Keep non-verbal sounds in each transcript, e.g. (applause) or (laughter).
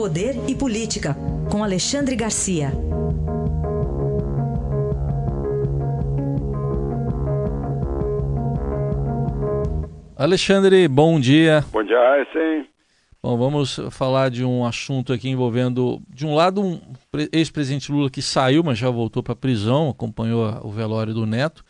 Poder e Política, com Alexandre Garcia. Alexandre, bom dia. Bom dia, sim. Bom, vamos falar de um assunto aqui envolvendo, de um lado, um ex-presidente Lula que saiu, mas já voltou para a prisão, acompanhou o velório do Neto,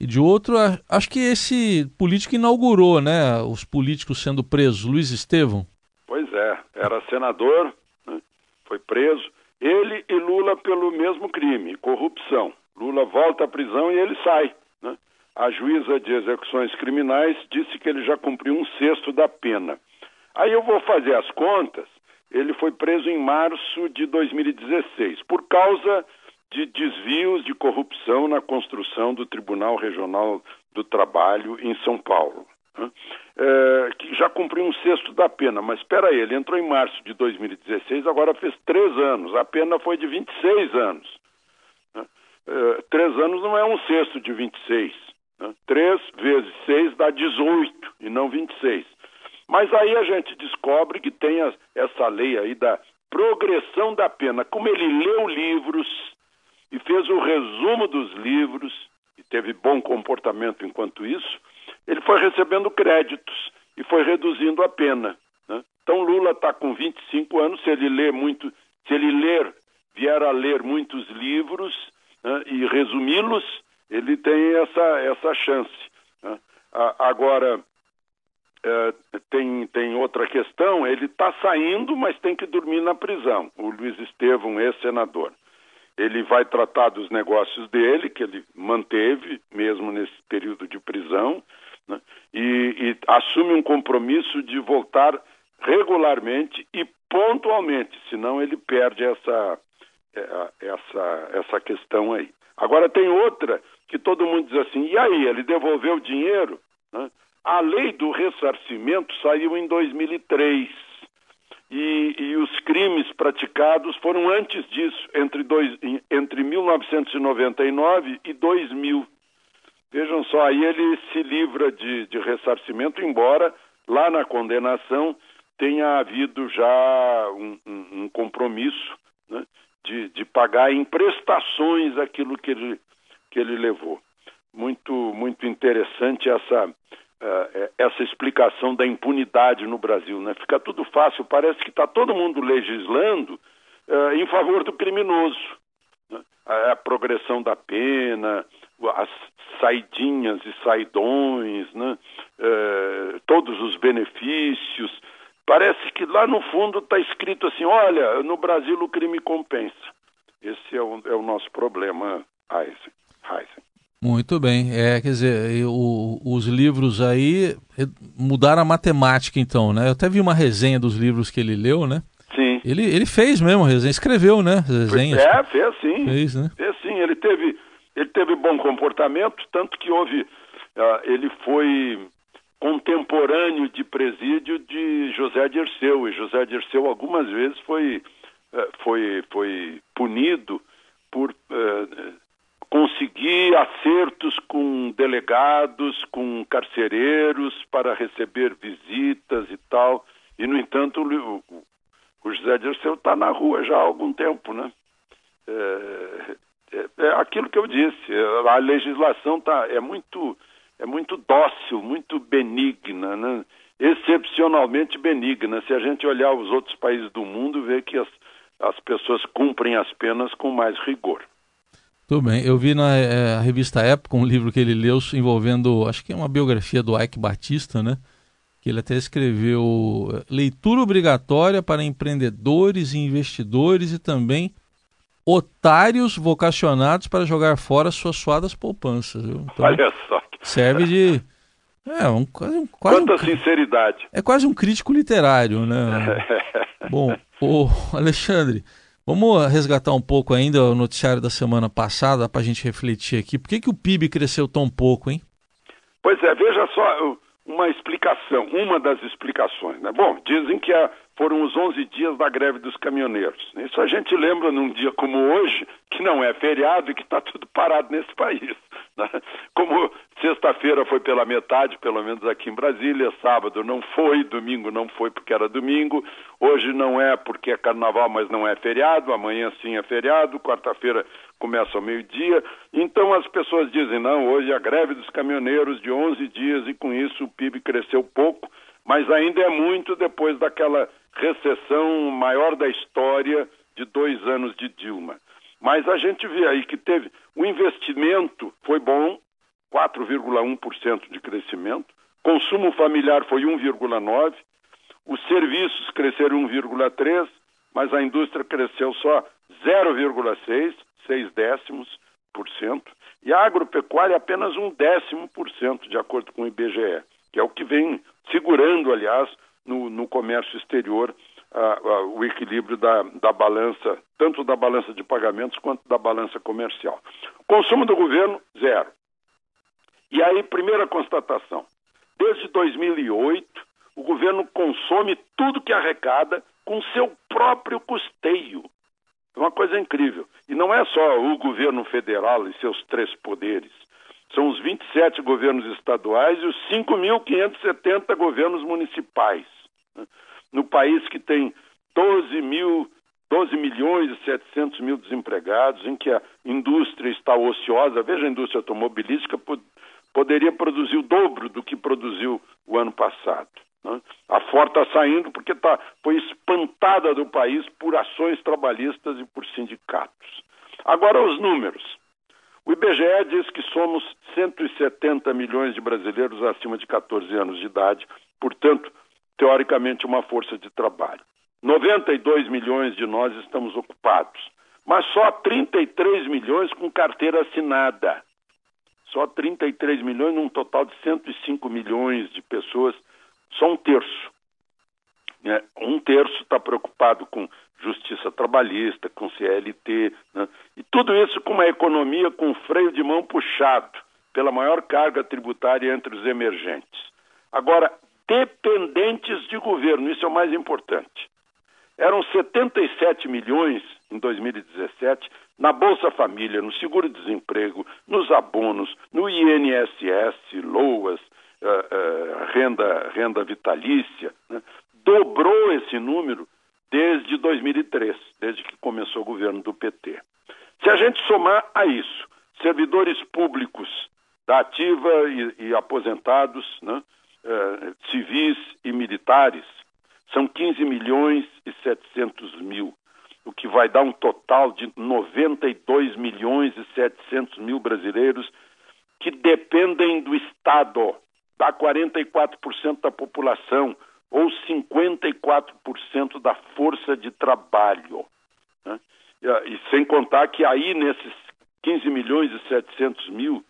e de outro, acho que esse político inaugurou, né, os políticos sendo presos, Luiz Estevão. Pois é, era senador, né, foi preso, ele e Lula pelo mesmo crime, corrupção. Lula volta à prisão e ele sai. Né? A juíza de execuções criminais disse que ele já cumpriu um sexto da pena. Aí eu vou fazer as contas. Ele foi preso em março de 2016 por causa de desvios de corrupção na construção do Tribunal Regional do Trabalho em São Paulo. Né? É, que já cumpriu um sexto da pena, mas espera aí, ele entrou em março de 2016, agora fez três anos, a pena foi de 26 anos. Né? É, três anos não é um sexto de 26. Né? Três vezes seis dá 18 e não 26. Mas aí a gente descobre que tem essa lei aí da progressão da pena. Como ele leu livros e fez o resumo dos livros e teve bom comportamento enquanto isso, ele foi recebendo créditos e foi reduzindo a pena. Né? Então Lula está com 25 anos, se ele ler muito, se ele ler, vier a ler muitos livros né, e resumi-los, ele tem essa, essa chance. Né? Agora, é, tem, tem outra questão, ele está saindo, mas tem que dormir na prisão, o Luiz Estevão, ex-senador. Ele vai tratar dos negócios dele, que ele manteve, mesmo nesse período de prisão, né? e, e assume um compromisso de voltar regularmente e pontualmente, senão ele perde essa, é, essa, essa questão aí. Agora tem outra que todo mundo diz assim, e aí, ele devolveu o dinheiro? Né? A lei do ressarcimento saiu em 2003 e, e, os crimes praticados foram antes disso, entre, dois, entre 1999 e 2000. Vejam só, aí ele se livra de, de ressarcimento, embora lá na condenação tenha havido já um, um, um compromisso né, de, de pagar em prestações aquilo que ele, que ele levou. Muito, muito interessante essa, uh, essa explicação da impunidade no Brasil. Né? Fica tudo fácil, parece que está todo mundo legislando uh, em favor do criminoso. Né? A, a, progressão da pena, as saidinhas e saidões, né? uh, todos os benefícios. Parece que lá no fundo está escrito assim: olha, no Brasil o crime compensa. Esse é o, é o nosso problema, Heisen. Heisen. Muito bem. É, quer dizer, o, os livros aí mudaram a matemática, então, né? Eu até vi uma resenha dos livros que ele leu, né? Sim. Ele, ele fez mesmo resenha, escreveu, né? Resenhas. É, fez sim. Fez, né? Fez sim. Ele teve, ele teve comportamento, tanto que houve. Uh, ele foi contemporâneo de presídio de José Dirceu, e José Dirceu algumas vezes foi, uh, foi, foi punido por. Uh, conseguir acertos com delegados, com carcereiros para receber visitas e tal. E, no entanto, o, o José Dirceu está na rua já há algum tempo, né? É, é, é, aquilo que eu disse, a legislação tá, é, muito, é muito dócil, muito benigna, né? excepcionalmente benigna. Se a gente olhar os outros países do mundo, vê que as, as pessoas cumprem as penas com mais rigor. Tudo bem. Eu vi na é, revista Época um livro que ele leu envolvendo, acho que é uma biografia do Ike Batista, né? Que ele até escreveu eh, leitura obrigatória para empreendedores e investidores e também otários vocacionados para jogar fora suas suadas poupanças. Viu? Então, Olha só. Serve de. É, um, quase, quase Quanta um, sinceridade. É quase um crítico literário, né? (laughs) Bom, o Alexandre, Vamos resgatar um pouco ainda o noticiário da semana passada para a gente refletir aqui. Por que, que o PIB cresceu tão pouco, hein? Pois é, veja só uma explicação, uma das explicações. Né? Bom, dizem que foram os 11 dias da greve dos caminhoneiros. Isso a gente lembra num dia como hoje, que não é feriado e que está tudo parado nesse país. Né? Como sexta-feira foi pela metade, pelo menos aqui em Brasília, sábado não foi, domingo não foi porque era domingo, hoje não é porque é carnaval, mas não é feriado, amanhã sim é feriado, quarta-feira começa ao meio-dia. Então as pessoas dizem: não, hoje é a greve dos caminhoneiros de 11 dias e com isso o PIB cresceu pouco, mas ainda é muito depois daquela recessão maior da história de dois anos de Dilma. Mas a gente vê aí que teve o investimento foi bom, 4,1% de crescimento, consumo familiar foi 1,9%, os serviços cresceram 1,3%, mas a indústria cresceu só 0,6%, 6 décimos por cento, e a agropecuária apenas um décimo por cento, de acordo com o IBGE, que é o que vem segurando, aliás, no, no comércio exterior o equilíbrio da, da balança, tanto da balança de pagamentos quanto da balança comercial. Consumo do governo, zero. E aí, primeira constatação: desde 2008, o governo consome tudo que arrecada com seu próprio custeio. É uma coisa incrível. E não é só o governo federal e seus três poderes. São os 27 governos estaduais e os 5.570 governos municipais no país que tem 12 mil 12 milhões e 700 mil desempregados, em que a indústria está ociosa. Veja, a indústria automobilística poderia produzir o dobro do que produziu o ano passado. Né? A Ford está saindo porque tá, foi espantada do país por ações trabalhistas e por sindicatos. Agora, os números. O IBGE diz que somos 170 milhões de brasileiros acima de 14 anos de idade, portanto, teoricamente, uma força de trabalho. 92 milhões de nós estamos ocupados, mas só 33 milhões com carteira assinada. Só 33 milhões num total de 105 milhões de pessoas, só um terço. Né? Um terço está preocupado com justiça trabalhista, com CLT, né? e tudo isso com uma economia com freio de mão puxado pela maior carga tributária entre os emergentes. Agora, dependentes de governo, isso é o mais importante. Eram 77 milhões em 2017 na Bolsa Família, no seguro-desemprego, nos abonos, no INSS, LOAS, uh, uh, renda, renda vitalícia. Dobrou esse número desde 2003, desde que começou o governo do PT. Se a gente somar a isso, servidores públicos da ativa e, e aposentados, né? uh, civis e militares, são 15 milhões e 700 mil, o que vai dar um total de 92 milhões e 700 mil brasileiros que dependem do Estado, dá 44% da população, ou 54% da força de trabalho. Né? E, sem contar que aí nesses 15 milhões e 700 mil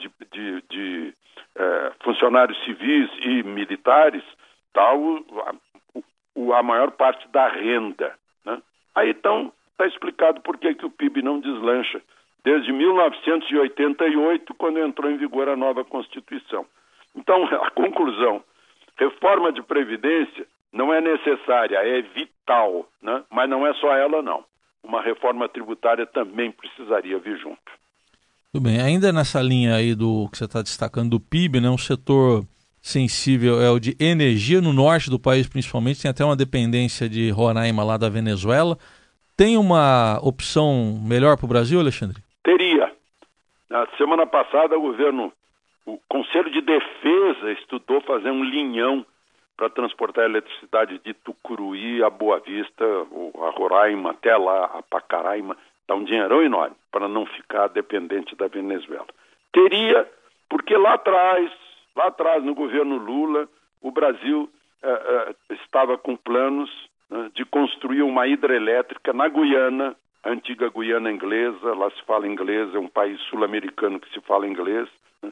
de, de, de é, funcionários civis e militares, está a, a, maior parte da renda. Né? Aí então está explicado por que, que o PIB não deslancha desde 1988, quando entrou em vigor a nova Constituição. Então, (laughs) a conclusão: reforma de Previdência não é necessária, é vital, né? mas não é só ela, não. Uma reforma tributária também precisaria vir junto. Tudo bem. Ainda nessa linha aí do que você está destacando do PIB, né, um setor sensível é o de energia no norte do país, principalmente. Tem até uma dependência de Roraima lá da Venezuela. Tem uma opção melhor para o Brasil, Alexandre? Teria. Na semana passada, o governo, o Conselho de Defesa estudou fazer um linhão para transportar eletricidade de Tucuruí a Boa Vista, a Roraima, até lá, a Pacaraima. Dá um dinheirão enorme para não ficar dependente da Venezuela. Teria, porque lá atrás, lá atrás, no governo Lula, o Brasil eh, eh, estava com planos né, de construir uma hidrelétrica na Guiana, a antiga Guiana inglesa, lá se fala inglês, é um país sul-americano que se fala inglês, né,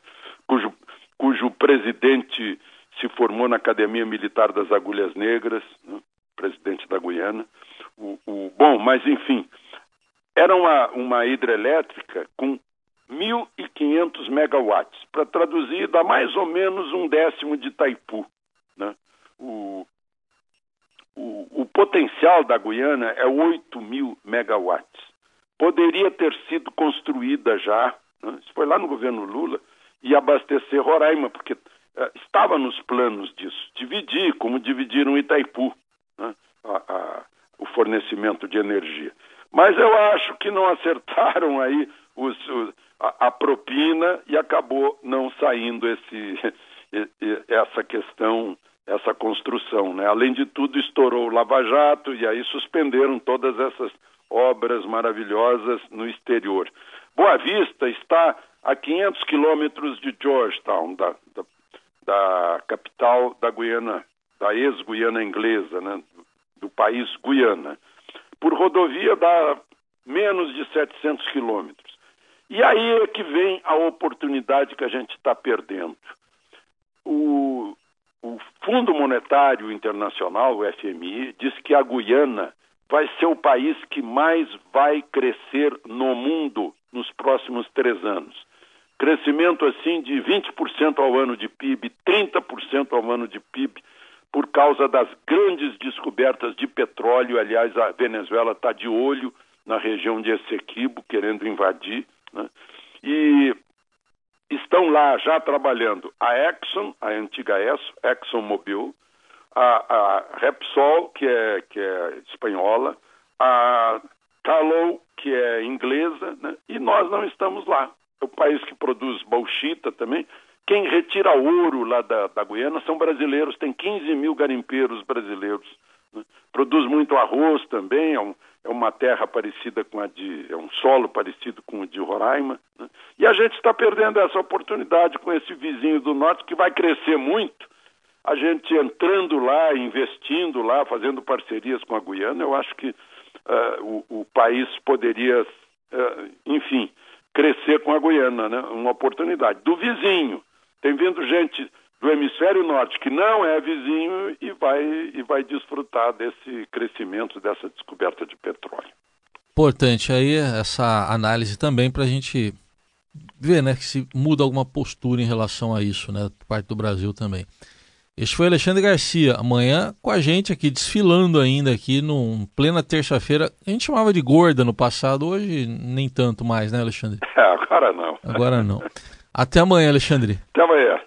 cujo, cujo presidente se formou na Academia Militar das Agulhas Negras, né, presidente da Guiana. O, o, bom, mas enfim, era uma, uma hidrelétrica com 1.500 megawatts. Para traduzir, dá mais ou menos um décimo de Itaipu. Né? O, o, o, potencial da Guiana é 8 mil megawatts. Poderia ter sido construída já né? isso foi lá no governo Lula, e abastecer Roraima, porque uh, estava nos planos disso, dividir, como dividiram Itaipu, né? a, a, o fornecimento de energia. Mas eu acho que não acertaram aí os, os, a, a, propina e acabou não saindo esse, (laughs) essa questão essa construção. Né? Além de tudo, estourou o Lava Jato e aí suspenderam todas essas obras maravilhosas no exterior. Boa Vista está a 500 quilômetros de Georgetown, da, da, da, capital da Guiana, da ex-Guiana inglesa, né? do país Guiana. Por rodovia dá menos de 700 quilômetros. E aí é que vem a oportunidade que a gente está perdendo. O, o Fundo Monetário Internacional, o FMI, diz que a Guiana vai ser o país que mais vai crescer no mundo nos próximos três anos. Crescimento assim de 20% ao ano de PIB, 30% ao ano de PIB, por causa das grandes descobertas de petróleo. Aliás, a Venezuela está de olho na região de Essequibo, querendo invadir. Né? E estão lá já trabalhando a Exxon, a antiga ExxonMobil, a, a Repsol, que é, que é espanhola, a Tallow, que é inglesa, né? e nós não estamos lá. É o país que produz bauxita também. Quem retira ouro lá da, da Guiana são brasileiros, tem 15 mil garimpeiros brasileiros. Né? Produz muito arroz também, é um, é uma terra parecida com a de. é um solo parecido com o de Roraima. Né? E a gente está perdendo essa oportunidade com esse vizinho do norte que vai crescer muito. A gente entrando lá, investindo lá, fazendo parcerias com a Guiana, eu acho que uh, o, o, país poderia, uh, enfim, crescer com a Guiana, né? uma oportunidade. Do vizinho. Tem vindo gente do hemisfério norte que não é vizinho e vai, e vai desfrutar desse crescimento, dessa descoberta de petróleo. Importante aí essa análise também para a gente ver né, que se muda alguma postura em relação a isso, né, parte do Brasil também. Este foi Alexandre Garcia, amanhã com a gente aqui, desfilando ainda aqui, num plena terça-feira. A gente chamava de gorda no passado, hoje nem tanto mais, né, Alexandre? É, agora não. Agora não. Até amanhã, Alexandre. Até amanhã.